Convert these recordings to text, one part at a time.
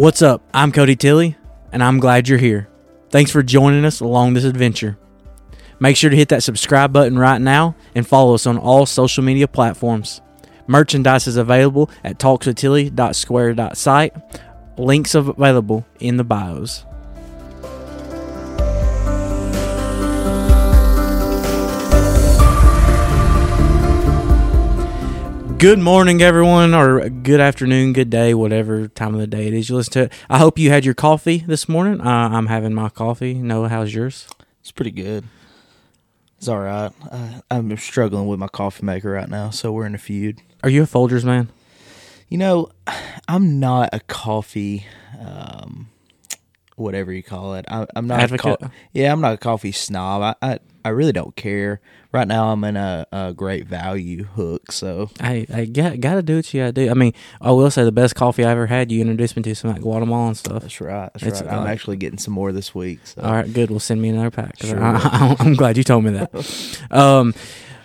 What's up? I'm Cody Tilley, and I'm glad you're here. Thanks for joining us along this adventure. Make sure to hit that subscribe button right now and follow us on all social media platforms. Merchandise is available at talkswithtilly.square.site. Links available in the bios. Good morning, everyone, or good afternoon, good day, whatever time of the day it is you listen to it. I hope you had your coffee this morning. Uh, I'm having my coffee. Noah, how's yours? It's pretty good. It's all right. I, I'm struggling with my coffee maker right now, so we're in a feud. Are you a Folgers man? You know, I'm not a coffee, um, whatever you call it. I, I'm not. Advocate? A co- yeah, I'm not a coffee snob. I, I, I really don't care. Right now, I'm in a, a great value hook. So I, I got, got to do what you got to do. I mean, I will say the best coffee I ever had, you introduced me to some like Guatemalan stuff. that's right. That's It's, right. I'm uh, actually getting some more this week. So. All right, good. Well, send me another pack. Sure I, am glad you told me that. Um,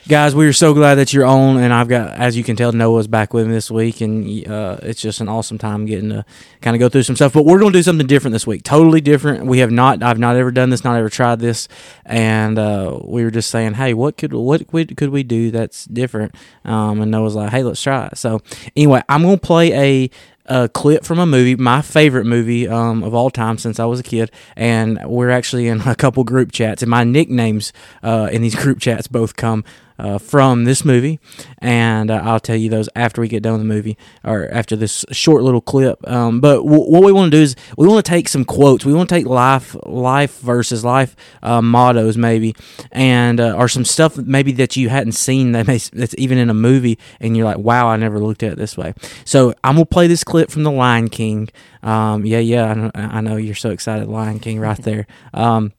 guys, we are so glad that you're on, and I've got, as you can tell, Noah's back with me this week, and uh, it's just an awesome time getting to kind of go through some stuff. But we're going to do something different this week, totally different. We have not, I've not ever done this, not ever tried this, and uh, we were just saying, hey, what could what could we do that's different? Um, and Noah's like, hey, let's try it. So anyway, I'm going to play a a clip from a movie, my favorite movie um, of all time since I was a kid, and we're actually in a couple group chats, and my nicknames uh, in these group chats both come uh, from this movie, and uh, I'll tell you those after we get done with the movie or after this short little clip. Um, but w- what we want to do is we want to take some quotes. We want to take life, life versus life uh, mottos, maybe, and uh, or some stuff maybe that you hadn't seen that may, that's even in a movie, and you're like, wow, I never looked at it this way. So I'm gonna play this clip from The Lion King. Um, yeah, yeah, I know, I know you're so excited, Lion King, right there. Um,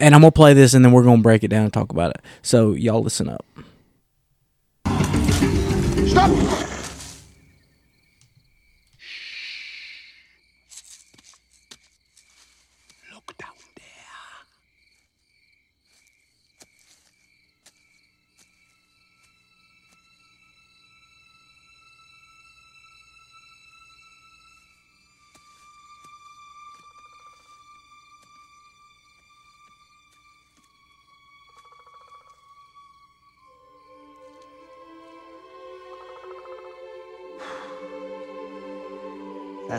and I'm gonna play this, and then we're gonna break it down and talk about it. So y'all listen up. Stop!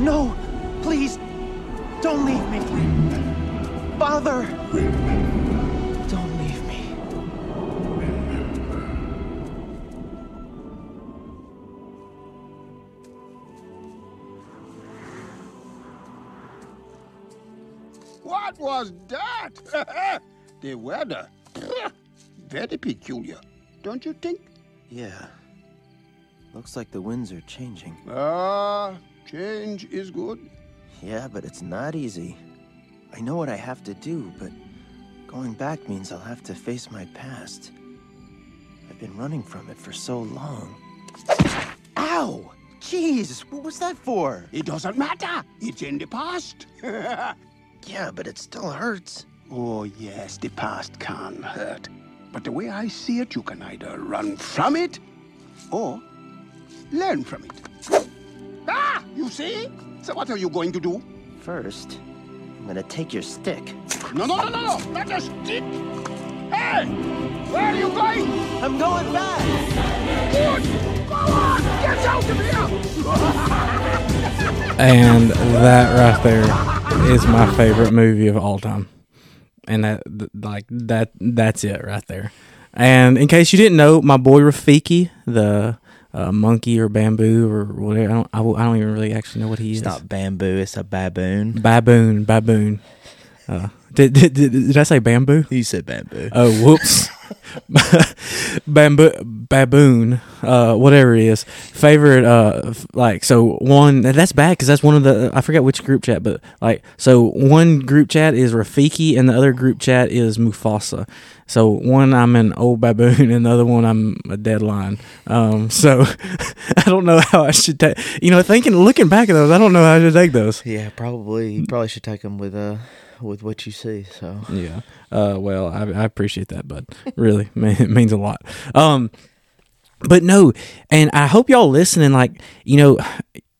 No! Please! Don't leave me! Father! Don't leave me. What was that? the weather. Very peculiar, don't you think? Yeah. Looks like the winds are changing. Ah, change is good. Yeah, but it's not easy. I know what I have to do, but going back means I'll have to face my past. I've been running from it for so long. Ow! Jeez, what was that for? It doesn't matter. It's in the past. Yeah, but it still hurts. oh, yes, the past can hurt. But the way I see it, you can either run from it or learn from it. You see? So what are you going to do? First, I'm gonna take your stick. No, no, no, no, no! Not the stick! Hey! Where are you going? I'm going back! Good! Go on! Get out of here! And that right there is my favorite movie of all time. And that, like that, that's it right there. And in case you didn't know, my boy Rafiki, the uh, monkey or bamboo or whatever, I don't, I, w- I don't even really actually know what he It's is. not bamboo. It's a baboon. baboon, baboon. Uh, did, did, did, did I say bamboo? You said bamboo. Oh, whoops. Bamboo, baboon, uh, whatever it is. Favorite, uh, like, so one, that's bad because that's one of the, I forget which group chat, but like, so one group chat is Rafiki and the other group chat is Mufasa. So one, I'm an old baboon and the other one, I'm a dead lion. Um, so I don't know how I should take, you know, thinking, looking back at those, I don't know how to take those. Yeah, probably. You probably should take them with uh with what you see. So Yeah. Uh, well, I, I appreciate that, but really, it means a lot. Um, but no, and I hope y'all listening. Like, you know,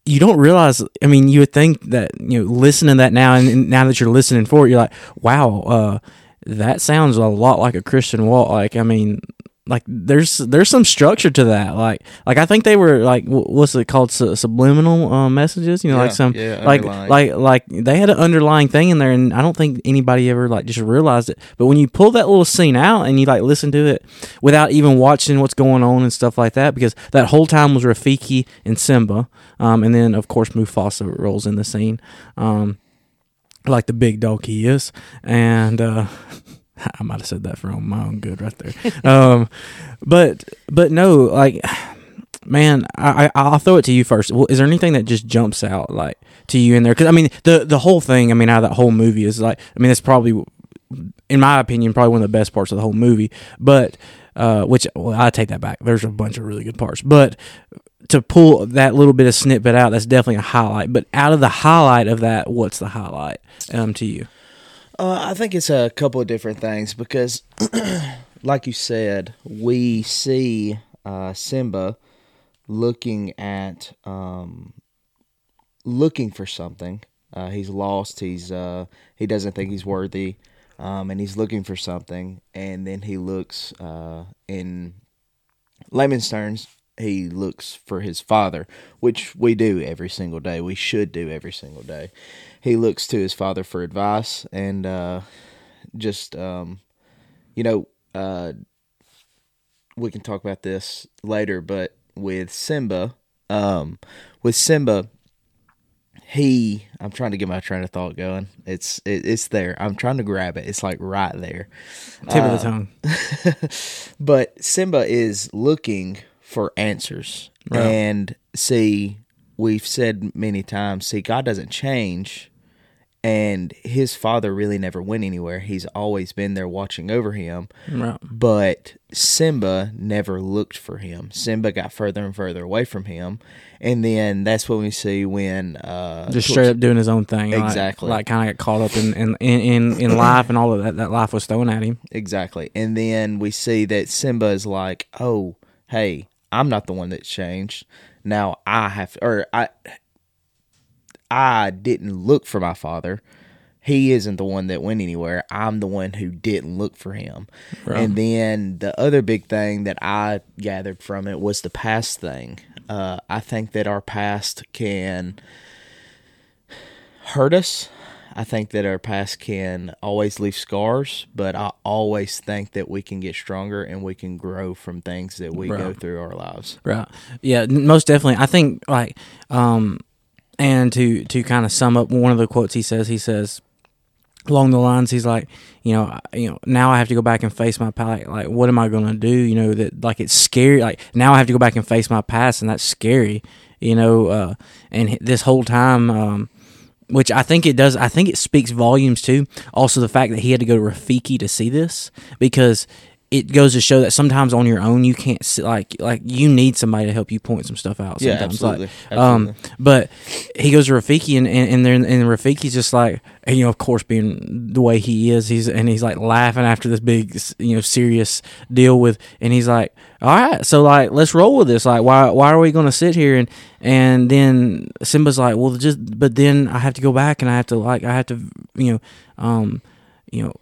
you don't realize. I mean, you would think that you know, listening to that now, and, and now that you're listening for it, you're like, wow, uh, that sounds a lot like a Christian walk. Like, I mean. Like there's there's some structure to that. Like like I think they were like what's it called Su- subliminal uh, messages. You know, like some yeah, like like like they had an underlying thing in there, and I don't think anybody ever like just realized it. But when you pull that little scene out and you like listen to it without even watching what's going on and stuff like that, because that whole time was Rafiki and Simba, um, and then of course Mufasa rolls in the scene, um, like the big dog he is, and. uh I might have said that for my own good right there. um, but but no, like man, I, I I'll throw it to you first. Well, is there anything that just jumps out like to you in there? Because I mean, the the whole thing. I mean, of that whole movie is like, I mean, it's probably, in my opinion, probably one of the best parts of the whole movie. But uh, which well, I take that back. There's a bunch of really good parts, but to pull that little bit of snippet out, that's definitely a highlight. But out of the highlight of that, what's the highlight um to you? Uh, I think it's a couple of different things because, like you said, we see uh, Simba looking at um, looking for something. Uh, he's lost. He's uh, he doesn't think he's worthy, um, and he's looking for something. And then he looks uh, in layman's terms. He looks for his father, which we do every single day. We should do every single day. He looks to his father for advice and uh, just, um, you know, uh, we can talk about this later, but with Simba, um, with Simba, he, I'm trying to get my train of thought going. It's, it, it's there. I'm trying to grab it. It's like right there. Tip of the tongue. But Simba is looking for answers. Right. And see, we've said many times, see, God doesn't change. And his father really never went anywhere. He's always been there watching over him. Right. But Simba never looked for him. Simba got further and further away from him. And then that's when we see when uh Just straight up doing his own thing. Exactly. Like, kind of got caught up in in, in, in in life and all of that that life was thrown at him. Exactly. And then we see that Simba is like, "Oh, hey, I'm not the one that's changed. Now I have or I I didn't look for my father. He isn't the one that went anywhere. I'm the one who didn't look for him." And then the other big thing that I gathered from it was the past thing. Uh, I think that our past can hurt us. I think that our past can always leave scars, but I always think that we can get stronger and we can grow from things that we go through our lives. Right. Yeah, most definitely. I think like um and to to kind of sum up one of the quotes he says, he says along the lines he's like, you know, I- you know, now I have to go back and face my past. Like what am I going to do? You know that like it's scary. Like now I have to go back and face my past and that's scary, you know, uh and this whole time um which I think it does. I think it speaks volumes too. Also, the fact that he had to go to Rafiki to see this because it goes to show that sometimes on your own you can't like like you need somebody to help you point some stuff out. Yeah, Sometimes. absolutely. Like, um, Absolutely. but he goes to Rafiki and and and, then and Rafiki's just like and, you know of course being the way he is he's and he's like laughing after this big you know serious deal with and he's like all right so like let's roll with this like why why are we going to sit here and and then Simba's like well just but then I have to go back and I have to like I have to you know um you know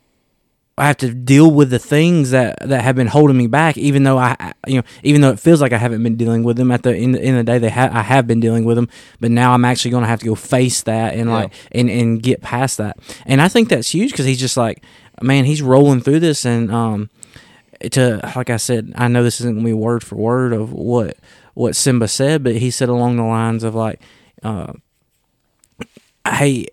I have to deal with the things that, that have been holding me back, even though I, you know, even though it feels like I haven't been dealing with them. At the the end of the day, they ha- I have been dealing with them, but now I'm actually going to have to go face that and like and and get past that. And I think that's huge because he's just like, man, he's rolling through this, and um, to like I said, I know this isn't gonna be word for word of what what Simba said, but he said along the lines of like, uh, hey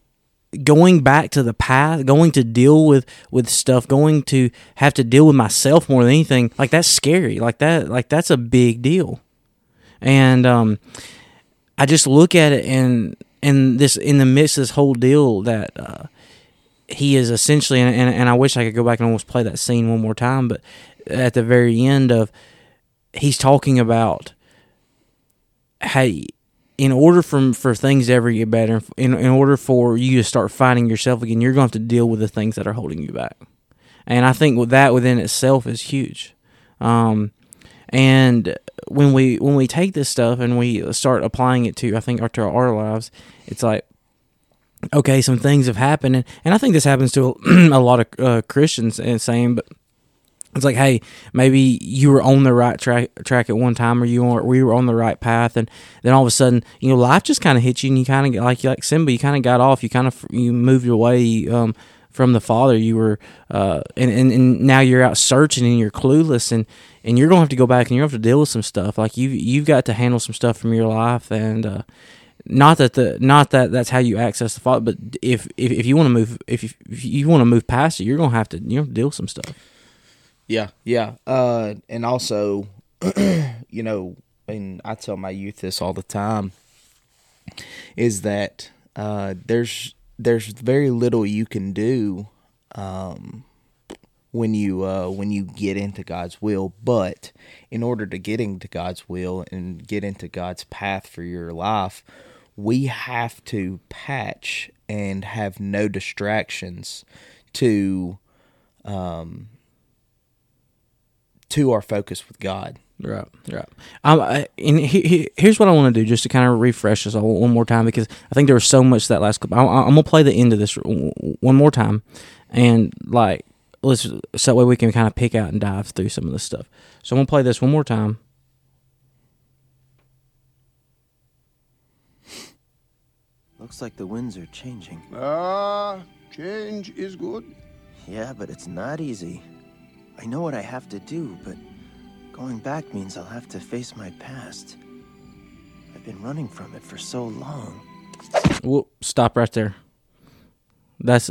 going back to the path going to deal with with stuff going to have to deal with myself more than anything like that's scary. Like that like that's a big deal. And um i just look at it and in this in the midst of this whole deal that uh he is essentially and, and, and i wish i could go back and almost play that scene one more time but at the very end of he's talking about hey in order for for things to ever get better, in in order for you to start finding yourself again, you're going to have to deal with the things that are holding you back. And I think that within itself is huge. Um, and when we when we take this stuff and we start applying it to I think our, to our lives, it's like okay, some things have happened, and, and I think this happens to a, lot of uh, Christians and saying, but it's like, hey, maybe you were on the right track track at one time, or you were we were on the right path, and then all of a sudden, you know, life just kind of hit you, and you kind of like like Simba, you kind of got off, you kind of you moved away um, from the Father, you were, uh, and, and and now you're out searching, and you're clueless, and and you're gonna have to go back, and you're gonna have to deal with some stuff, like you you've got to handle some stuff from your life, and uh, not that the not that that's how you access the Father, but if if, if you want to move if you, if you want to move past it, you're gonna have to you know deal with some stuff. Yeah, yeah. Uh, and also, you know, and I tell my youth this all the time, is that uh, there's there's very little you can do um, when you uh, when you get into God's will. But in order to get into God's will and get into God's path for your life, we have to patch and have no distractions to to our focus with God. Right, right. Um, I, and he, he, here's what I want to do, just to kind of refresh us all one more time, because I think there was so much that last clip. I, I, I'm gonna play the end of this one more time, and like let's so that way we can kind of pick out and dive through some of this stuff. So I'm gonna play this one more time. Looks like the winds are changing. Ah, change is good. Yeah, but it's not easy. I know what I have to do, but going back means I'll have to face my past. I've been running from it for so long. Whoop, stop right there. That's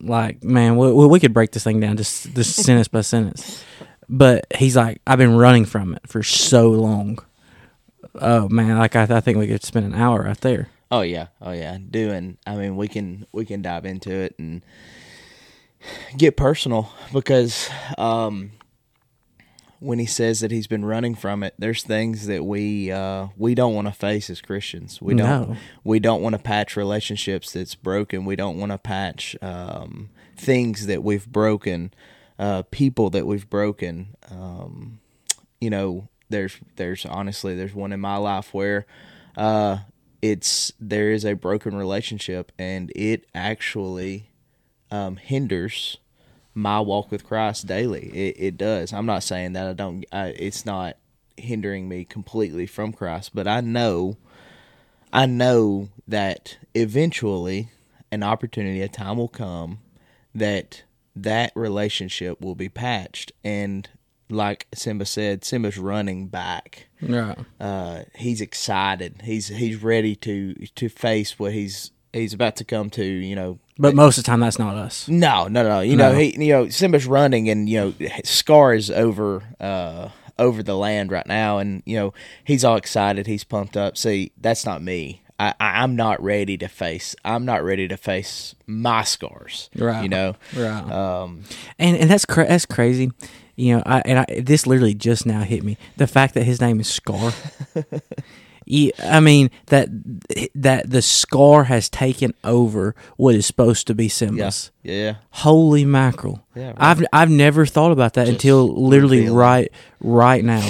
like, man, we, we could break this thing down just just sentence by sentence. But he's like, I've been running from it for so long. Oh man, like I, I think we could spend an hour right there. Oh yeah, oh yeah. Doing. I mean, we can we can dive into it and get personal because um, when he says that he's been running from it, there's things that we uh, we don't want to face as Christians. We don't No. we don't want to patch relationships that's broken. We don't want to patch um, things that we've broken, uh, people that we've broken. Um, you know, there's there's honestly there's one in my life where uh, it's there is a broken relationship and it actually um, hinders my walk with Christ daily. It, it does. I'm not saying that I don't. I, it's not hindering me completely from Christ, but I know, I know that eventually an opportunity, a time will come that that relationship will be patched. And like Simba said, Simba's running back Right. uh, he's excited. He's he's ready to to face what he's he's about to come to. You know, But most of the time, that's not us. no, no, no. You know, he you know Simba's running, and you know Scar is over uh over the land right now, and you know he's all excited. He's pumped up. See, that's not me. I, I I'm not ready to face. I'm not ready to face my scars. Right. You know. Right. Um. and and that's cra- that's crazy. You know, I and I this literally just now hit me. The fact that his name is Scar. Yeah, I mean that that the scar has taken over what is supposed to be Yeah. Simba's. Yeah. Holy mackerel! Yeah, right. I've I've never thought about that until literally revealing. right right now.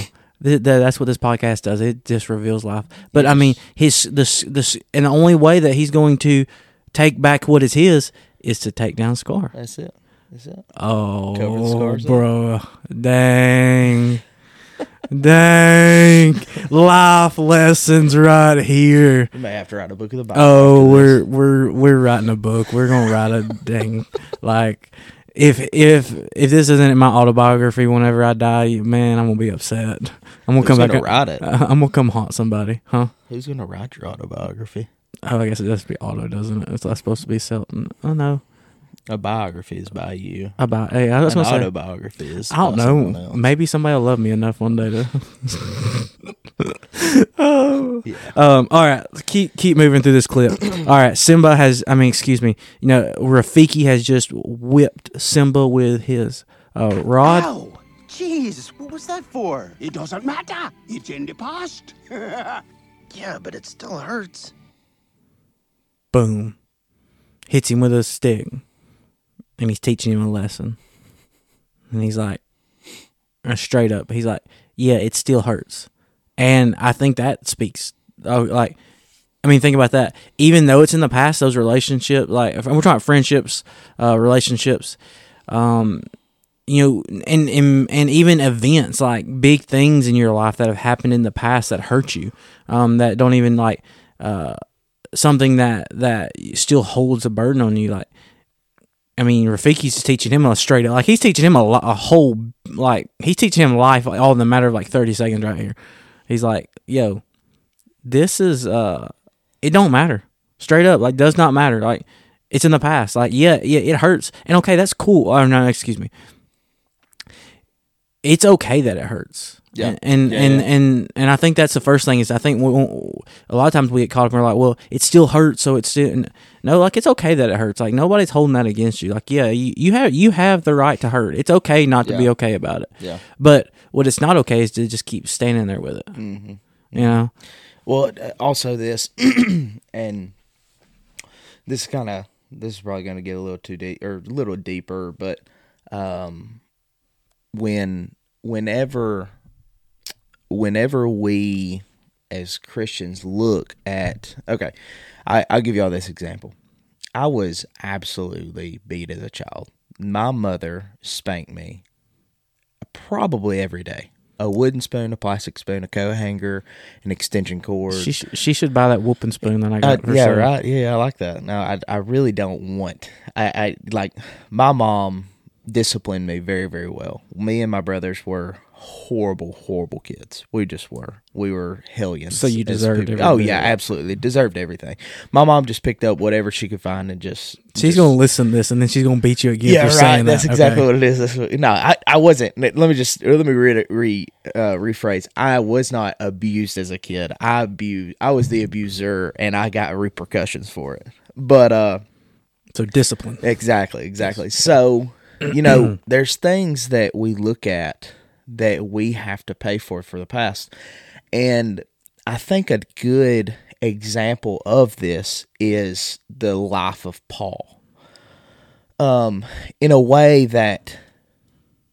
Th- th- that's what this podcast does. It just reveals life. But I mean, his this this and the only way that he's going to take back what is his is to take down Scar. That's it. That's it. Oh, Cover the scars up. bro, dang, dang, life lessons right here. You may have to write a book of the Bible. Oh, we're we're we're writing a book. We're gonna write a dang like if if if this isn't my autobiography, whenever I die, man, I'm gonna be upset. I'm gonna Who's come gonna back. write it? I'm gonna come haunt somebody, huh? Who's gonna write your autobiography? Oh, I guess it has to be auto, doesn't it? It's not supposed to be Selton. Oh no, A biography is by you. about hey, I was An gonna say. autobiography is. I don't by someone know. else. Maybe somebody will love me enough one day to. Yeah. Um. All right. Keep keep moving through this clip. All right. Simba has. I mean, excuse me. You know, Rafiki has just whipped Simba with his uh, rod. Ow! Jeez, what was that for? It doesn't matter. It's in the past. Yeah, but it still hurts. Boom. Hits him with a stick, and he's teaching him a lesson. And he's like, uh, straight up, he's like, "Yeah, it still hurts." And I think that speaks. Oh, like, I mean, think about that. Even though it's in the past, those relationships, like, we're talking about friendships, uh, relationships, um, you know, and, and and even events like big things in your life that have happened in the past that hurt you, um, that don't even like, uh, something that that still holds a burden on you. Like, I mean, Rafiki's just teaching him a straight up, like he's teaching him a, a whole, like he's teaching him life all in the matter of like thirty seconds right here. He's like, yo, this is uh, it don't matter, straight up, like does not matter, like it's in the past, like yeah, yeah, it hurts, and okay, that's cool. Oh no, excuse me. It's okay that it hurts. Yeah. And and Yeah, and, yeah. and and I think that's the first thing is I think we, a lot of times we get caught up and we're like, well, it still hurts, so it's still no, like it's okay that it hurts. Like nobody's holding that against you. Like yeah, you, you have you have the right to hurt. It's okay not to be okay about it. Yeah. But what it's not okay is to just keep standing there with it. Mm-hmm. You know. Well, uh, also this, and this is kind of this is probably going to get a little too deep or a little deeper, but um, when whenever whenever we as Christians look at okay, I, I'll give you all this example. I was absolutely beat as a child. My mother spanked me probably every day. A wooden spoon, a plastic spoon, a coat hanger, an extension cord. She sh- she should buy that whooping spoon that I Uh, got. for yeah, sale. right. Yeah, I like that. No, I I really don't want. I, I like my mom disciplined me very very well. Me and my brothers were horrible horrible kids. We just were. We were hellions. So you deserved people. every Oh yeah, absolutely deserved everything. My mom just picked up whatever she could find and just. She's just- gonna listen to this and then she's gonna beat you again yeah, for right. That's that. exactly Okay. what it is. What, no, I, I wasn't. Let me just let me re, re uh, rephrase. I was not abused as a kid. I abused. I was the abuser, and I got repercussions for it. But uh, So discipline. exactly, exactly. So you know, there's things that we look at that we have to pay for for the past, and I think a good example of this is the life of Paul um, in a way that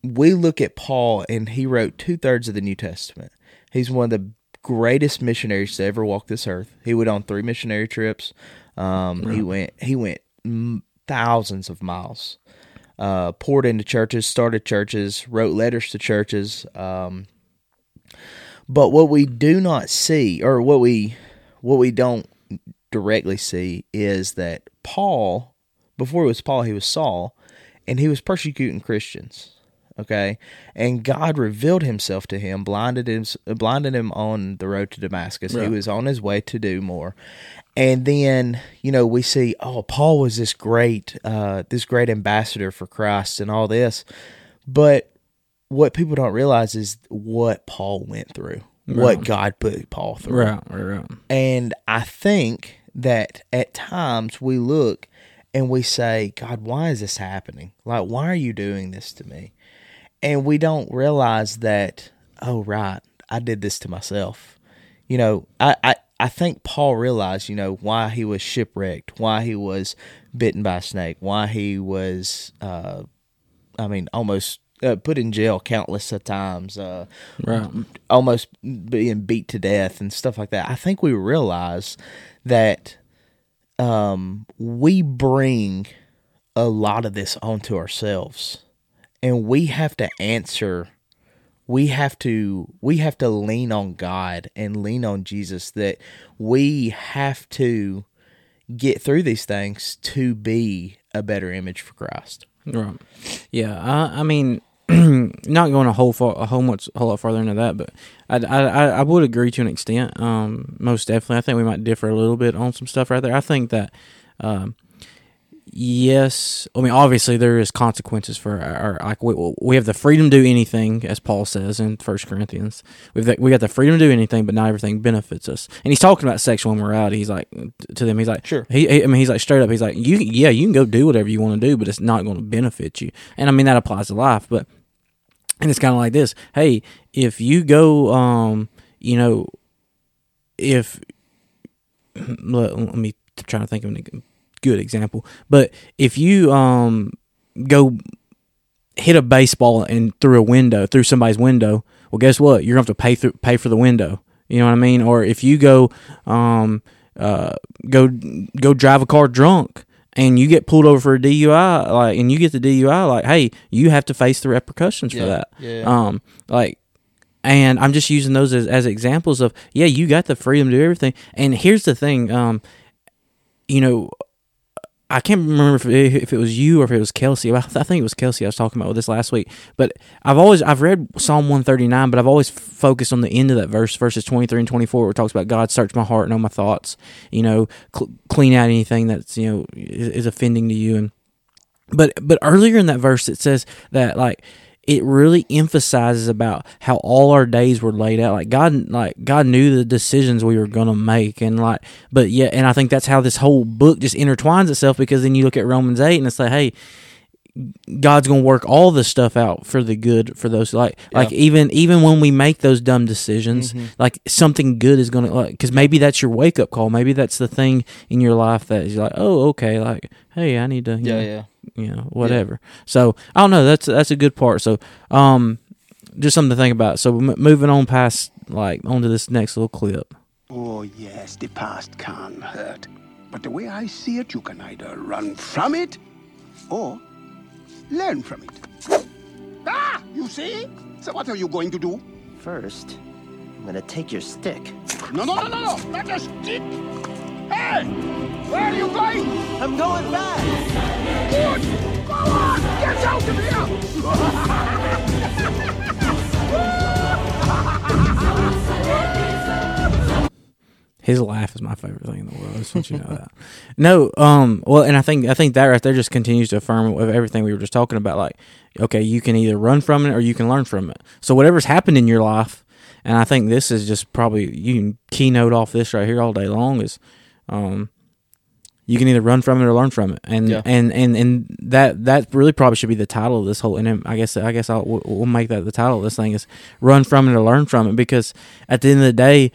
we look at Paul and he wrote two thirds of the New Testament. He's one of the greatest missionaries to ever walk this earth. He went on three missionary trips. Um, He went he went thousands of miles. Uh, poured into churches, started churches, wrote letters to churches. Um, but what we do not see, or what we what we don't directly see, is that Paul, before he was Paul, he was Saul, and he was persecuting Christians. Okay, and God revealed Himself to him, blinded him, blinded him on the road to Damascus. He was on his way to do more, and then you know we see, oh, Paul was this great, uh, this great ambassador for Christ and all this, but what people don't realize is what Paul went through, what God put Paul through. Right, right, right. And I think that at times we look and we say, God, why is this happening? Like, why are you doing this to me? And we don't realize that, oh, right, I did this to myself. You know, I, I, I think Paul realized, you know, why he was shipwrecked, why he was bitten by a snake, why he was, uh, I mean, almost uh, put in jail countless of times, uh, Right. almost being beat to death and stuff like that. I think we realize that um, we bring a lot of this onto ourselves, and we have to answer. We have to we have to lean on God and lean on Jesus. That we have to get through these things to be a better image for Christ. Right. Yeah. I, I mean, not going a whole far, a whole much whole lot farther into that, but I, I- I would agree to an extent. Um, most definitely, I think we might differ a little bit on some stuff right there. I think that, um, yes, I mean, obviously there is consequences for our, our like we, we have the freedom to do anything, as Paul says in First Corinthians. We've got, we got the freedom to do anything, but not everything benefits us. And he's talking about sexual immorality. He's like to them, he's like, Sure. he, he- I mean, he's like straight up. He's like, you, yeah, you can go do whatever you want to do, but it's not going to benefit you. And I mean, that applies to life. But and it's kind of like this. Hey, if you go, um, you know, if let, let me try to think of a good example. But if you um go hit a baseball and through a window, through somebody's window, well, guess what? You're gonna have to pay through pay for the window. You know what I mean? Or if you go um uh go go drive a car drunk and you get pulled over for a DUI, like and you get the DUI, like hey, you have to face the repercussions for that. yeah. Um, like and I'm just using those as, as examples of yeah, you got the freedom to do everything. And here's the thing, um, you know, I can't remember if it, if it was you or if it was Kelsey. I think it was Kelsey I was talking about with this last week. But I've always I've read Psalm 139, but I've always focused on the end of that verse, verses 23 and 24, where it talks about God search my heart, and all my thoughts. You know, cl- clean out anything that's you know is, is offending to you and but but earlier in that verse it says that like it really emphasizes about how all our days were laid out like god like god knew the decisions we were going to make and like but yeah and i think that's how this whole book just intertwines itself because then you look at romans 8 and it's like hey God's gonna work all this stuff out for the good for those like like even even when we make those dumb decisions, mm-hmm. like something good is gonna like because maybe that's your wake up call. Maybe that's the thing in your life that is like, oh, okay, like hey, I need to, Yeah, know, yeah. You know, whatever. So I don't know. That's that's a good part. So um, just something to think about. So m- moving on past like onto this next little clip. Oh, yes, the past can hurt. But the way I see it, you can either run from it or learn from it. Ah, you see? So what are you going to do? First, I'm gonna take your stick. No, no, no, no, no, not a stick. Hey, where are you going? I'm going back! Good. Go on, get out of here. His laugh is my favorite thing in the world. I just want you to know that. No, um, well, and I think I think that right there just continues to affirm with everything we were just talking about. Like, okay, you can either run from it or you can learn from it. So whatever's happened in your life, and I think this is just probably you can keynote off this right here all day long is, um, you can either run from it or learn from it, and Yeah. and and and that that really probably should be the title of this whole. And I guess I guess I'll we'll make that the title of this thing is run from it or learn from it because at the end of the day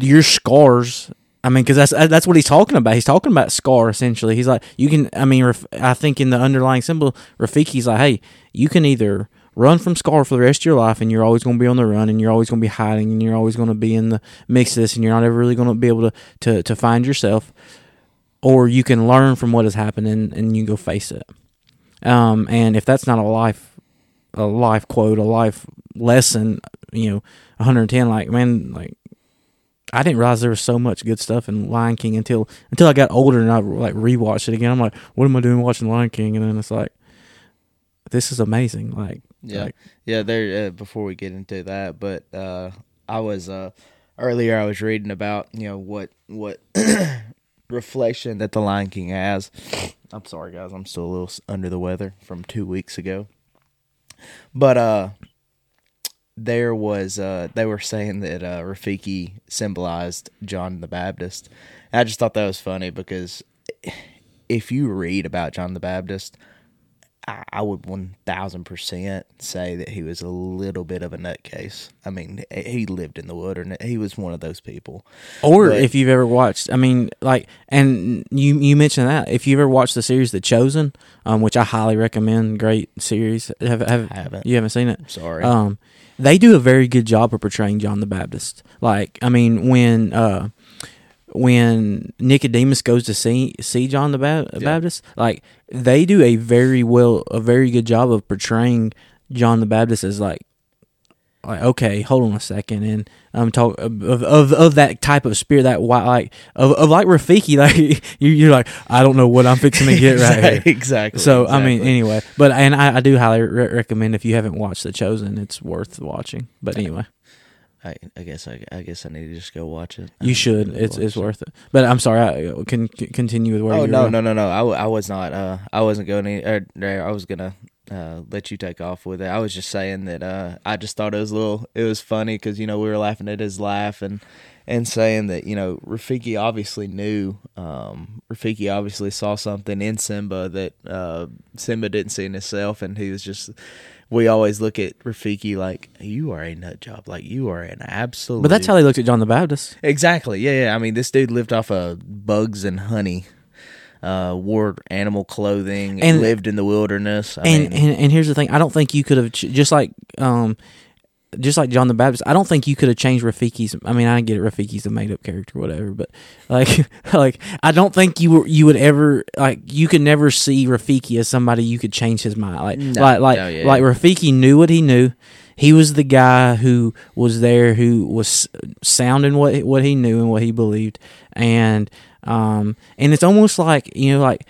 your scars I mean, because that's that's what he's talking about. He's talking about scar essentially. He's like, you can. I mean, I think in the underlying symbol, Rafiki's like, hey, you can either run from scar for the rest of your life, and you're always going to be on the run, and you're always going to be hiding, and you're always going to be in the mix of this, and you're not ever really going to be able to, to to find yourself, or you can learn from what has happened and and you go face it. Um, and if that's not a life, a life quote, a life lesson, you know, 110, like man, like I didn't realize there was so much good stuff in Lion King until until I got older and I like rewatched it again. I'm like, what am I doing watching Lion King? And then it's like, this is amazing. Like, Yeah, like, yeah. There. Uh, before we get into that, but uh, I was uh, earlier. I was reading about you know what what reflection that the Lion King has. I'm sorry, guys. I'm still a little under the weather from two weeks ago. But uh, there was uh they were saying that uh Rafiki symbolized John the Baptist. And I just thought that was funny because if you read about John the Baptist, I, I would one thousand percent say that he was a little bit of a nutcase. I mean, he lived in the wilderness. He was one of those people. Or But- if you've ever watched, I mean, like, and you you mentioned that if you've ever watched the series The Chosen, um, which I highly recommend, great series. Have, have Haven't. you haven't seen it? Sorry. Um, they do a very good job of portraying John the Baptist. Like, I mean, when uh, when Nicodemus goes to see see John the ba- Baptist, like they do a very well, a very good job of portraying John the Baptist as like like okay, hold on a second, and um, talk of of, of that type of spirit, that wi- like of, of like Rafiki, like you, you're like I don't know what I'm fixing to get right here. exactly. So I mean, anyway, but and I, I do highly re- recommend if you haven't watched The Chosen, it's worth watching. But anyway, I, I guess I, I guess I need to just go watch it. I you should. It's it's worth it. But I'm sorry, I can c- continue with where Oh you're no going. no no no! I, w- I was not. Uh, I wasn't going. Any, or, or I was gonna uh, let you take off with it. I was just saying that uh, I just thought it was a little. It was funny because you know we were laughing at his laugh and and saying that you know Rafiki obviously knew. Um, Rafiki obviously saw something in Simba that uh, Simba didn't see in himself, and he was just. We always look at Rafiki like you are a nut job, like you are an absolute. But that's how they looked at John the Baptist. Exactly. Yeah, yeah. I mean, this dude lived off of bugs and honey. Uh, wore animal clothing And- lived in the wilderness. I And, mean, and and here's the thing: I don't think you could have ch- just like um, just like John the Baptist. I don't think you could have changed Rafiki's. I mean, I get it. Rafiki's a made up character, whatever. But like, like I don't think you were you would ever like you could never see Rafiki as somebody you could change his mind. Like No. like like No, yeah, like yeah. Rafiki knew what he knew. He was the guy who was there, who was sounding what what he knew and what he believed, and um, and it's almost like you know, like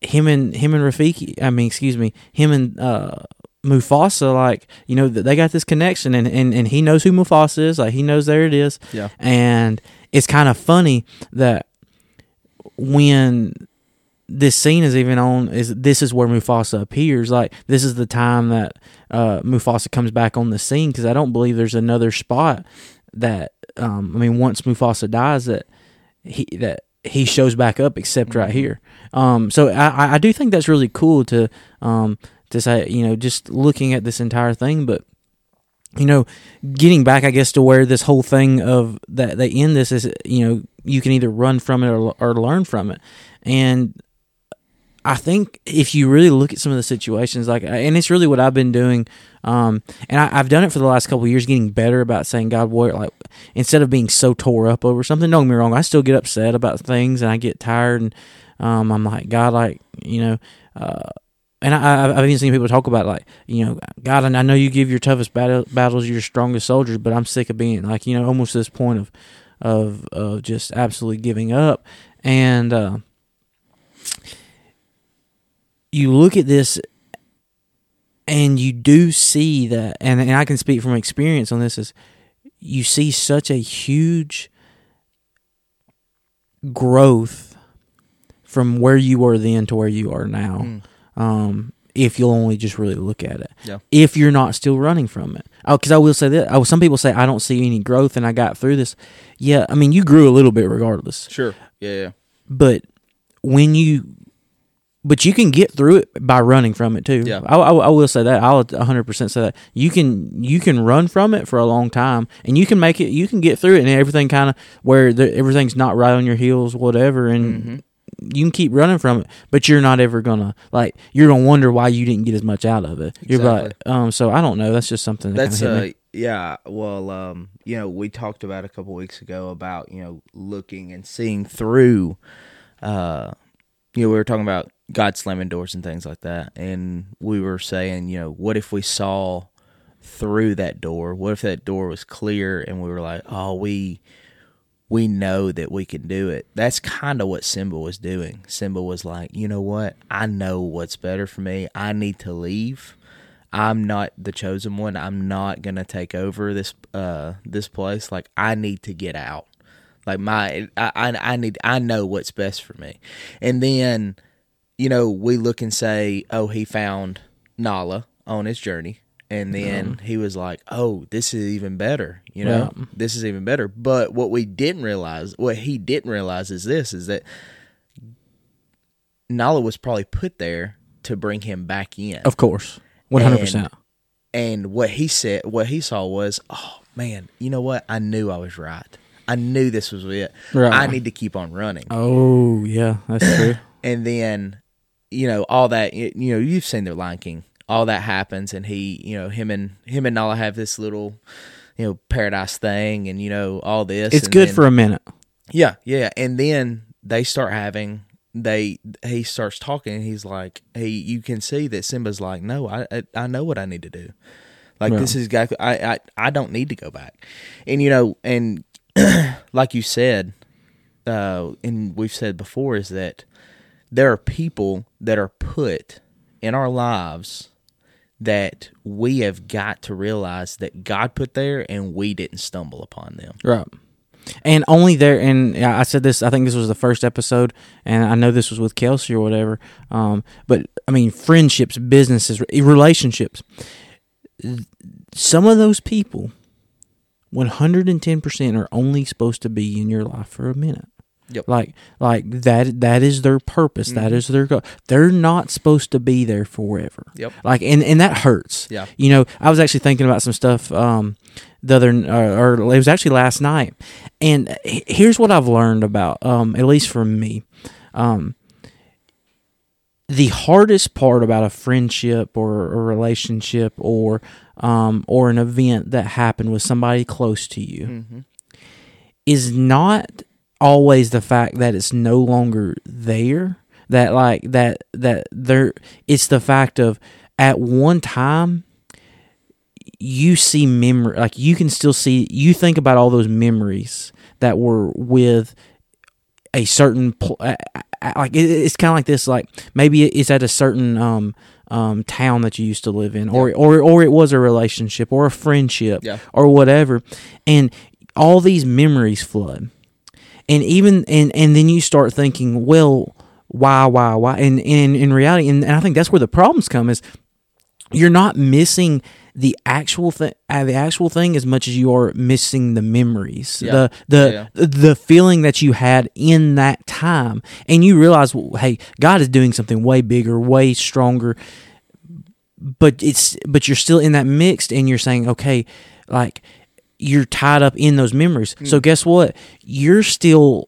him and him and Rafiki. I mean, excuse me, him and uh, Mufasa. Like you know, they got this connection, and, and and he knows who Mufasa is. Like he knows there it is. Yeah. and it's kind of funny that when this scene is even on is this is where Mufasa appears. Like this is the time that uh, Mufasa comes back on the scene because I don't believe there's another spot that um, I mean once Mufasa dies that he that he shows back up except right here. Um, so I, I- I do think that's really cool to um, to say you know just looking at this entire thing, but you know, getting back, I guess, to where this whole thing of that they end this is, you know, you can either run from it or, or learn from it. And I think if you really look at some of the situations, like, and it's really what I've been doing, um, and I, I've done it for the last couple years, getting better about saying, God, what, like, instead of being so tore up over something, don't get me wrong, I still get upset about things and I get tired, and um, I'm like, God, like, you know, uh, and I, I've- I've even seen people talk about like, you know, God, I know you give your toughest battle, battles your strongest soldiers, but I'm sick of being like, you know, almost this point of, of, of just absolutely giving up. And uh, you look at this, and you do see that, and and I can speak from experience on this is, you see such a huge growth from where you were then to where you are now um, if you'll only just really look at it. Yeah. If you're not still running from it. Oh, because I will say that. Oh, some people say I don't see any growth, and I got through this. Yeah, I mean you grew a little bit regardless, sure. Yeah, yeah. but when you, but you can get through it by running from it too. Yeah. I, I, I will say that. I'll 100 percent say that you can you can run from it for a long time, and you can make it. You can get through it, and everything kind of where the, everything's not right on your heels, whatever, and Mm-hmm. You can keep running from it, but you're not ever gonna like you're gonna wonder why you didn't get as much out of it. You're like, um, so I don't know. That's just something that That's uh yeah, well, um, you know, we talked about a couple weeks ago about, you know, looking and seeing through uh you know, we were talking about God slamming doors and things like that. And we were saying, you know, what if we saw through that door? What if that door was clear and we were like, "Oh, we we know that we can do it. That's kind of what Simba was doing. Simba was like, you know what? I know what's better for me. I need to leave. I'm not the chosen one. I'm not gonna take over this uh this place. Like I need to get out. Like my I I, I need I know what's best for me. And then, you know, we look and say, oh, he found Nala on his journey. And then he was like, "Oh, this is even better." You know, this is even better. But what we didn't realize, what he didn't realize, is this: is that Nala was probably put there to bring him back in. Of course, one hundred percent. And what he said, what he saw was, "Oh man, you know what? I knew I was right. I knew this was it. Right. I need to keep on running." Oh yeah, that's true. and then you know all that you know you've seen the Lion King. All that happens, and he, you know, him and him and Nala have this little, you know, paradise thing, and you know all this. It's good then- for a minute. yeah, yeah, and then they start having they he starts talking, and he's like, he you can see that Simba's like, no, I I, I know what I need to do. Like this is exactly I, I I don't need to go back, and you know, and like you said, uh, and we've said before is that there are people that are put in our lives that we have got to realize that God put there and we didn't stumble upon them. Right. And only there, and I said this. I think this was the first episode, and I know this was with Kelsey or whatever. Um, but I mean, friendships, businesses, relationships. Some of those people, one hundred and ten percent, are only supposed to be in your life for a minute. Yep. Like, like that. That is their purpose. That is their goal. They're not supposed to be there forever. Yep. Like, and and that hurts. Yeah. You know, I was actually thinking about some stuff um, the other, uh, or it was actually last night, and here's what I've learned about, um, at least for me, um, the hardest part about a friendship or a relationship or um, or an event that happened with somebody close to you is not always the fact that it's no longer there that like that that there it's the fact of at one time you see memory like you can still see you think about all those memories that were with a certain pl- like it's kind of like this like maybe it's at a certain um um town that you used to live in or or or it was a relationship or a friendship Yeah. or whatever and all these memories flood and even and and then you start thinking well why why why? And, and in reality and, and i think that's where the problems come is you're not missing the actual thing uh, the actual thing as much as you are missing the memories Yeah. the the the feeling that you had in that time. And you realize well, hey god is doing something way bigger way stronger but it's but you're still in that mixed and you're saying okay like you're tied up in those memories so mm. guess what you're still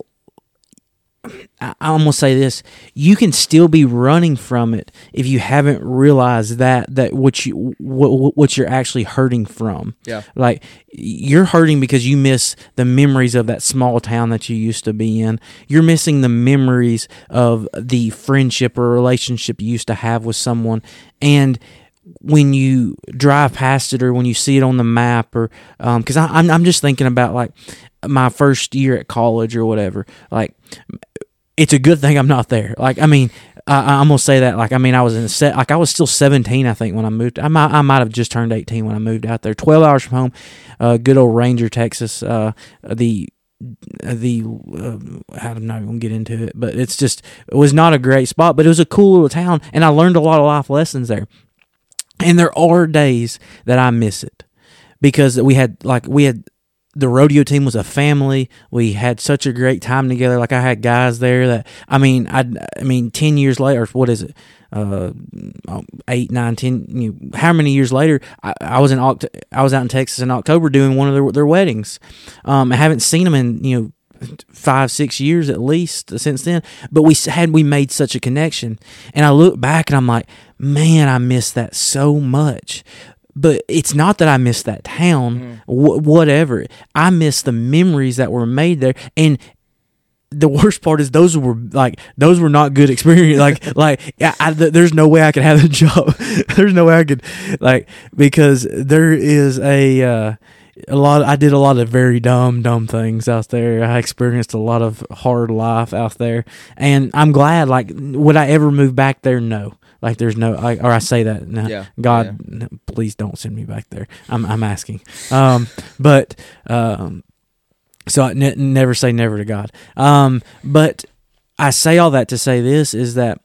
I- I'm gonna say this: you can still be running from it if you haven't realized that that what you what, what you're actually hurting from. Yeah. like you're hurting because you miss the memories of that small town that you used to be in. You're missing the memories of the friendship or relationship you used to have with someone, and when you drive past it or when you see it on the map or because I I'm I'm just thinking about like my first year at college or whatever like it's a good thing I'm not there. Like, I mean, I, I'm gonna say that. Like, I mean, I was in a set. Like, I was still 17, I think, when I moved. I might, I might have just turned 18 when I moved out there. 12 hours from home, uh, good old Ranger, Texas. Uh, the the uh, I'm not gonna get into it, but it's just it was not a great spot, but it was a cool little town, and I learned a lot of life lessons there. And there are days that I miss it because we had like we had the rodeo team was a family. We had such a great time together. Like I had guys there that I mean, I I mean, ten years later, what is it? Uh, eight, nine, ten. You know, how many years later? I, I was in I was out in Texas in October doing one of their their weddings. Um, I haven't seen them in you know five six years at least since then. But we had we made such a connection? And i look back and i'm like man i miss that so much. But it's not that i miss that town wh- whatever. I miss the memories that were made there. And the worst part is those were like those were not good experience like like I, I, th- there's no way i could have a job. There's no way i could like because there is a uh a lot i did a lot of very dumb dumb things out there. I experienced a lot of hard life out there. And i'm glad like would i ever move back there? No. Like there's no I, or i say that no Yeah, god no, please don't send me back there. I'm, I'm asking. Um but um so I ne- never say never to God. Um, but I say all that to say this is that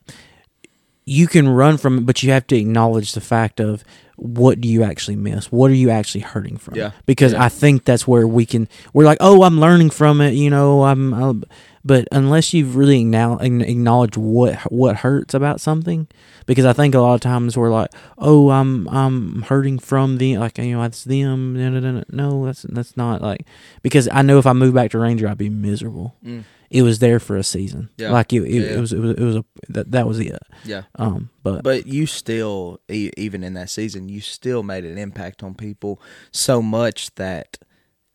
you can run from it, but you have to acknowledge the fact of what do you actually miss? What are you actually hurting from? Yeah. Because I think that's where we can. We're like, oh, I'm learning from it. You know, I'm. I'm but unless you've really now acknowledged what what hurts about something, because I think a lot of times we're like, oh, I'm I'm hurting from the like you know it's them. No, no, no, no, that's that's not like because I know if I move back to Ranger, I'd be miserable. Mm. It was there for a season. Yeah. Like it, it, Yeah, it was it was it was a that that was it. Yeah. Um, but But you still, e- even in that season, you still made an impact on people so much that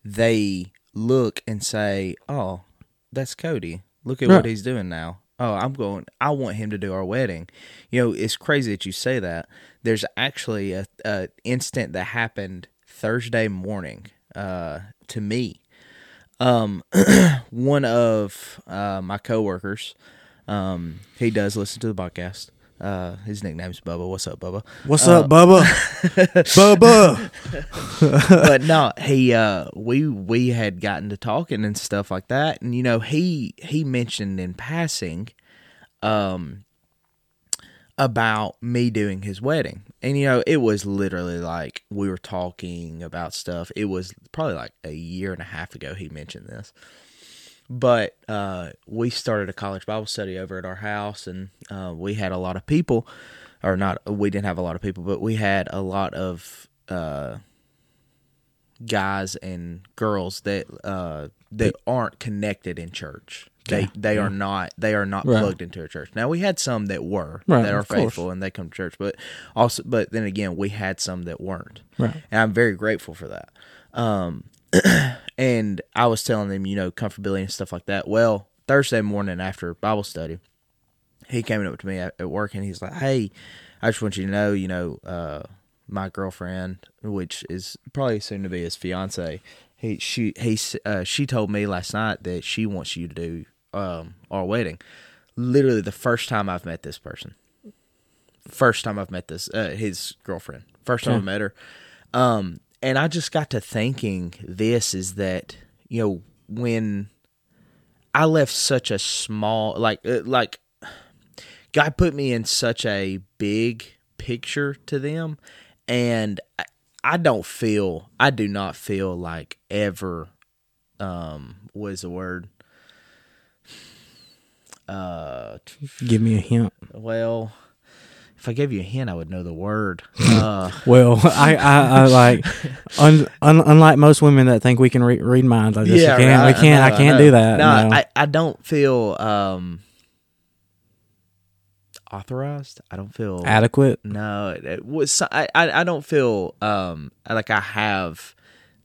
they look and say, "Oh, that's Cody. Look at what he's doing now. Oh, I'm going. I want him to do our wedding." You know, it's crazy that you say that. There's actually a, a instant that happened Thursday morning uh, to me. Um, one of uh, my coworkers, um, he does listen to the podcast. Uh, his nickname's Bubba. What's up, Bubba? what's up, Bubba? Bubba. but no, he uh we we had gotten to talking and stuff like that, and you know he he mentioned in passing, um, about me doing his wedding, and you know it was literally like we were talking about stuff. It was probably like a year and a half ago he mentioned this. But uh, we started a college Bible study over at our house, and uh, we had a lot of people, or not. We didn't have a lot of people, but we had a lot of uh, guys and girls that uh, that aren't connected in church. They Yeah, they are not they are not Right. plugged into a church. Now we had some that were Right, that are of course. faithful and they come to church, but also but then again we had some that weren't. Right. And I'm very grateful for that. Um, and I was telling them, you know, comfortability and stuff like that. Well, Thursday morning after Bible study, he came up to me at, at work and he's like, "Hey, I just want you to know, you know, uh, my girlfriend, which is probably soon to be his fiance, he she he uh, she told me last night that she wants you to do um, our wedding. Literally the first time I've met this person. First time I've met this uh, his girlfriend. First time I met her. Um, and I just got to thinking this is that you know when I left such a small like uh, like God put me in such a big picture to them, and I, I don't feel I do not feel like ever um what is the word uh Give me a hint. well if I gave you a hint I would know the word uh Well, I, I, I like, un, un, unlike most women that think we can re- read minds, I just can't. right, we can't. I, know, can't do that. No, no. I, I don't feel um authorized. I don't feel Adequate. No, it, it was I, I I don't feel um like I have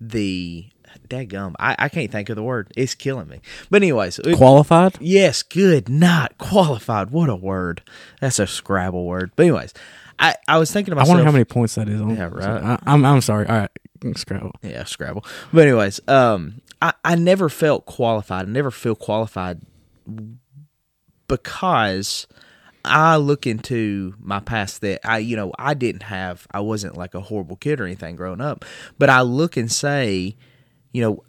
the dadgum. I I can't think of the word. It's killing me. But anyways, it- Qualified. yes, good, not qualified. What a word. That's a Scrabble word. But anyways, I I was thinking about. I wonder how many points that is on. Yeah, right. I, I'm, I'm sorry. All right, Scrabble. yeah, Scrabble. But anyways, um, I, I never felt qualified. I never feel qualified because I look into my past that I, you know, I didn't have. I wasn't like a horrible kid or anything growing up, but I look and say, you know,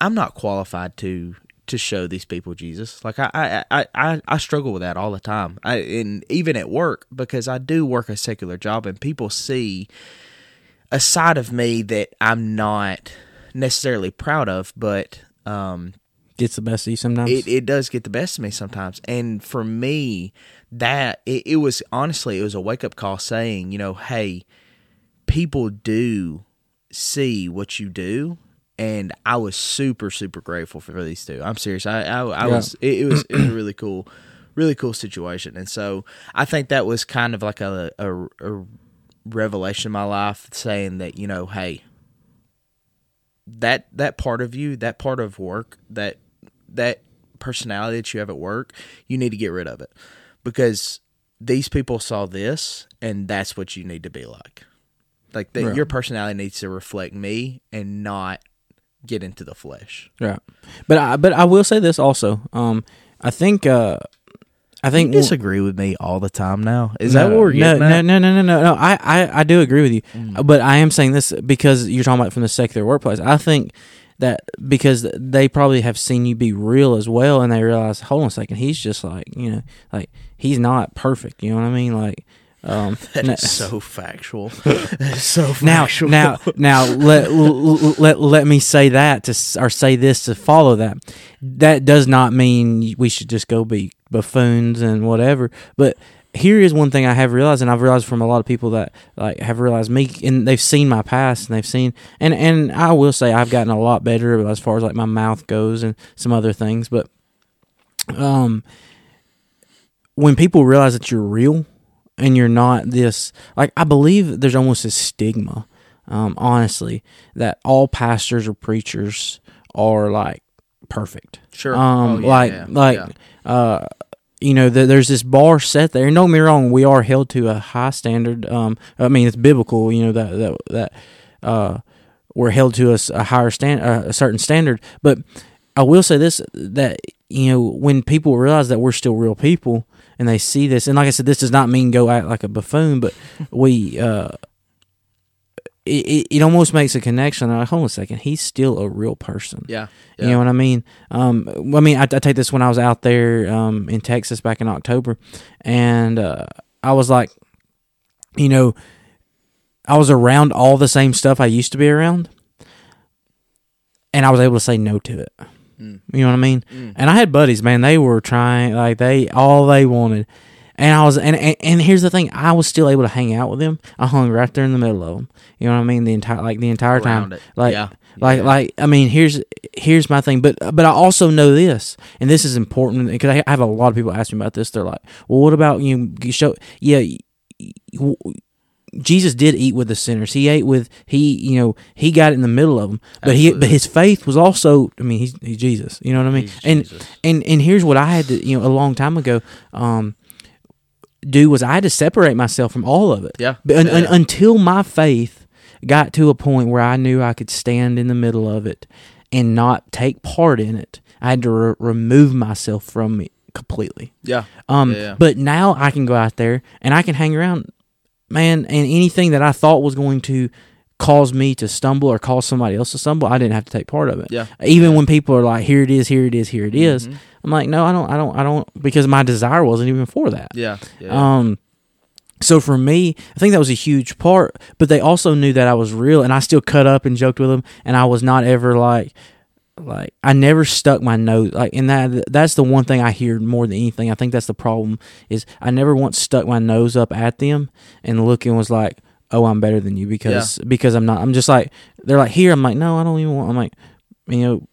I'm not qualified to to show these people Jesus. Like I, I, I, I, struggle with that all the time. I, and even at work because I do work a secular job, and people see a side of me that I'm not necessarily proud of, but um, Gets the best of you sometimes. it, it does get the best of me sometimes. And for me, that it, it was honestly it was a wake up call saying, you know, hey, people do see what you do. And I was super, super grateful for these two. I'm serious. I, I, I Yeah. was. It, it was. It was a really cool, really cool situation. And so I think that was kind of like a, a, a revelation in my life, saying that you know, hey, that that part of you, that part of work, that that personality that you have at work, you need to get rid of it because these people saw this and that's what you need to be like. Like that, Right. your personality needs to reflect me and not get into the flesh. Right. But I but I will say this also. Um, I think uh, I think You think disagree with me all the time now. Is no, that what we're no, at? no, no, no, no, no, no. I, I, I do agree with you, Mm. but I am saying this because you're talking about from the secular workplace. I think that because they probably have seen you be real as well, and they realize, hold on a second, he's just like you know, like he's not perfect. You know what I mean? Like Um, That na- is so factual. That's so now, factual. now, now, let, l- l- let let me say that to or say this to follow that. That does not mean we should just go be buffoons and whatever. But here is one thing I have realized, and I've realized from a lot of people that like have realized me, and they've seen my past, and they've seen, and and I will say I've gotten a lot better as far as like my mouth goes and some other things. But um, when people realize that you're real and you're not this like I believe there's almost a stigma, um, honestly, that all pastors or preachers are like perfect. Sure. Um, Oh, yeah, like yeah, like yeah. uh you know, th- there's this bar set there. And don't get me wrong, we are held to a high standard. Um, I mean, it's biblical, you know, that that that uh, we're held to a higher stand, uh, a certain standard. But I will say this: that you know, when people realize that we're still real people, and they see this, and like I said, this does not mean go act like a buffoon, but we. Uh, it, it, almost makes a connection. Like, hold on a second, he's still a real person. yeah, You know what I mean? Um, I mean, I, I take this when I was out there um, in Texas back in October, and uh, I was like, you know, I was around all the same stuff I used to be around, and I was able to say no to it. Mm. You know what I mean? And I had buddies, man. They were trying, like they all they wanted, and I was, and, and and here's the thing: I was still able to hang out with them. I hung right there in the middle of them. You know what I mean? The entire, like the entire Around time, it. like, Yeah. like, Yeah. like. I mean, here's here's my thing, but but I also know this, and this is important because I have a lot of people ask me about this. They're like, "Well, what about you? you show, yeah." y- y- Jesus did eat with the sinners. He ate with he, you know, he got in the middle of them. But he, but his faith was also. I mean, he's, he's Jesus. You know what I mean? He's and Jesus. and and here's what I had to, you know, a long time ago, um, do was I had to separate myself from all of it. Yeah. But un, un- until my faith got to a point where I knew I could stand in the middle of it and not take part in it, I had to re- remove myself from it completely. Yeah. Um, Yeah, yeah. but now I can go out there and I can hang around, man, and anything that I thought was going to cause me to stumble or cause somebody else to stumble, I didn't have to take part of it. Yeah. Even when people are like, "Here it is, here it is, here it is," Mhm. I'm like, "No, I don't, I don't, I don't," because my desire wasn't even for that. Yeah. Yeah. Um, so for me, I think that was a huge part. But they also knew that I was real, and I still cut up and joked with them, and I was not ever like, like I never stuck my nose like, and that that's the one thing I hear more than anything. I think that's the problem is I never once stuck my nose up at them and looking was like, oh, I'm better than you because because I'm not. I'm just like they're like here. I'm like no, I don't even want. I'm like you know.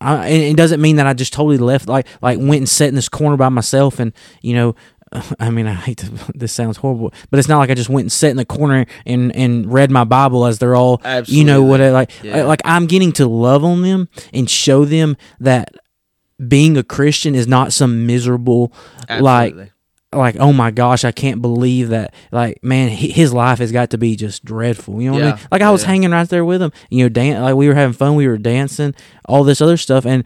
I, it doesn't mean that I just totally left, like, like went and sat in this corner by myself, and you know, I mean, I hate to. This sounds horrible, but it's not like I just went and sat in the corner and and read my Bible as they're all, you know, what I like. Yeah. Like I'm getting to love on them and show them that being a Christian is not some miserable, Absolutely. like oh my gosh, I can't believe that. Like man, his life has got to be just dreadful. You know what I mean? Like I was Yeah. hanging right there with him. You know, dan- like we were having fun. We were dancing, all this other stuff, and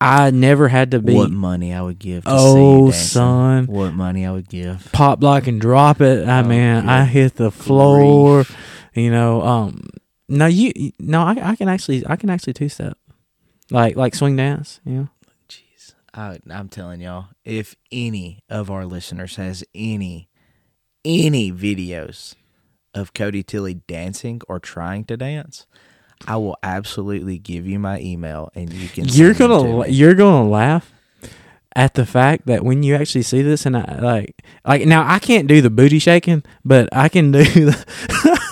I never had to be what money I would give to Oh, son. What money I would give. pop block and drop it. I Oh, man, I hit the floor. You know, um, no, you no, I, I can actually I can actually two step, like like swing dance. You know. I, I'm telling y'all, if any of our listeners has any any videos of Cody Tilly dancing or trying to dance, I will absolutely give you my email and you can. you're gonna to you're gonna laugh at the fact that when you actually see this and I like like now I can't do the booty shaking, but I can do the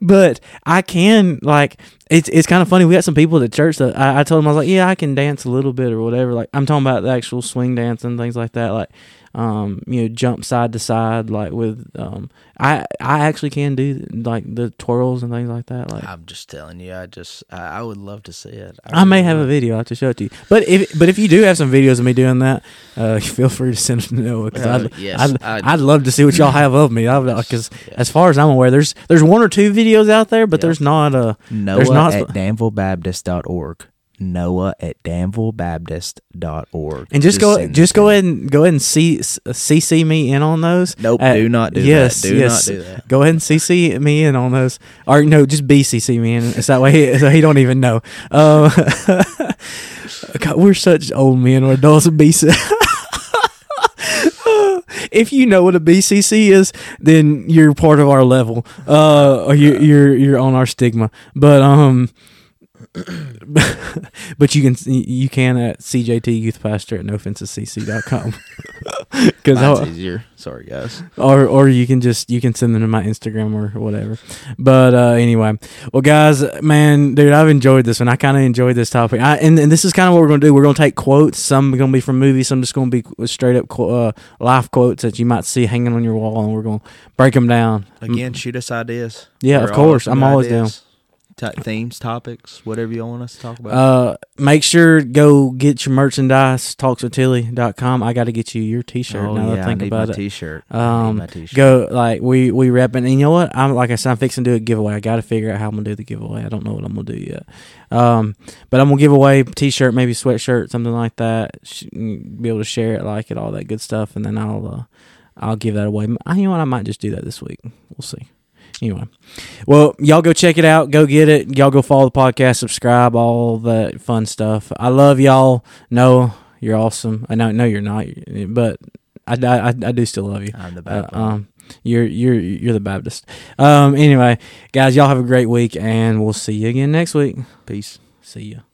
but I can like it's it's kind of funny. We got some people at church that I, I told them I was like, yeah, I can dance a little bit or whatever. Like I'm talking about the actual swing dance and things like that. Like um you know jump side to side like with um I I actually can do like the twirls and things like that. Like I'm just telling you, I just I, I would love to see it. I may really have a video. I have to show it to you. But if but if you do have some videos of me doing that, uh, feel free to send them to Noah because Uh, I'd, yes, I'd, I'd- I'd love to see what y'all have of me. Because as far as I'm aware, there's there's one or two videos out there, but Yeah. there's not a Noah there's not at danvillebaptist.org. Noah at danvillebaptist.org. and just, go just go to me. ahead and go ahead and see CC me in on those. Nope, at- do not do yes, that. Do yes. not do that. Go ahead and CC me in on those, or no, just BCC me in. So that way, he, so he don't even know. Uh, God, we're such old men or adults. BC. if you know what a BCC is, then you're part of our level. Uh, or you, you're you're on our stigma. But um, but you can you can at CJT Youth Pastor at nooffensescc.com. Because Mine's easier. Sorry, guys. or or you can just you can send them to my Instagram or whatever. But uh, anyway, well, guys, man, dude, I've enjoyed this one. I kind of enjoyed this topic. I, and, and this is kind of what we're gonna do. We're gonna take quotes. Some are gonna be from movies. Some just gonna be straight up qu- uh, life quotes that you might see hanging on your wall, and we're gonna break them down. Again, shoot us ideas. Yeah, We're of course. I'm always down. Ta- themes, topics, whatever you want us to talk about. Uh, make sure go get your merchandise. Talkswithtilly.com. I got to get you your T-shirt. oh, now yeah, I think I need about my it. T-shirt. Um, my T-shirt. go like we we rep and you know what I'm like I said I'm fixing to do a giveaway. I got to figure out how I'm gonna do the giveaway. I don't know what I'm gonna do yet. Um, but I'm gonna give away t-shirt, maybe sweatshirt, something like that. Be able to share it, like it, all that good stuff, and then I'll uh, I'll give that away. I, you know what? I might just do that this week. We'll see. Anyway, well, y'all go check it out. Go get it. Y'all go follow the podcast, subscribe, all that fun stuff. I love y'all. No, you're awesome. I know, no, you're not, but I, I, I do still love you. I'm the Uh, bad one. um, you're you're you're the Baptist. Um, anyway, guys, y'all have a great week, and we'll see you again next week. Peace. See ya.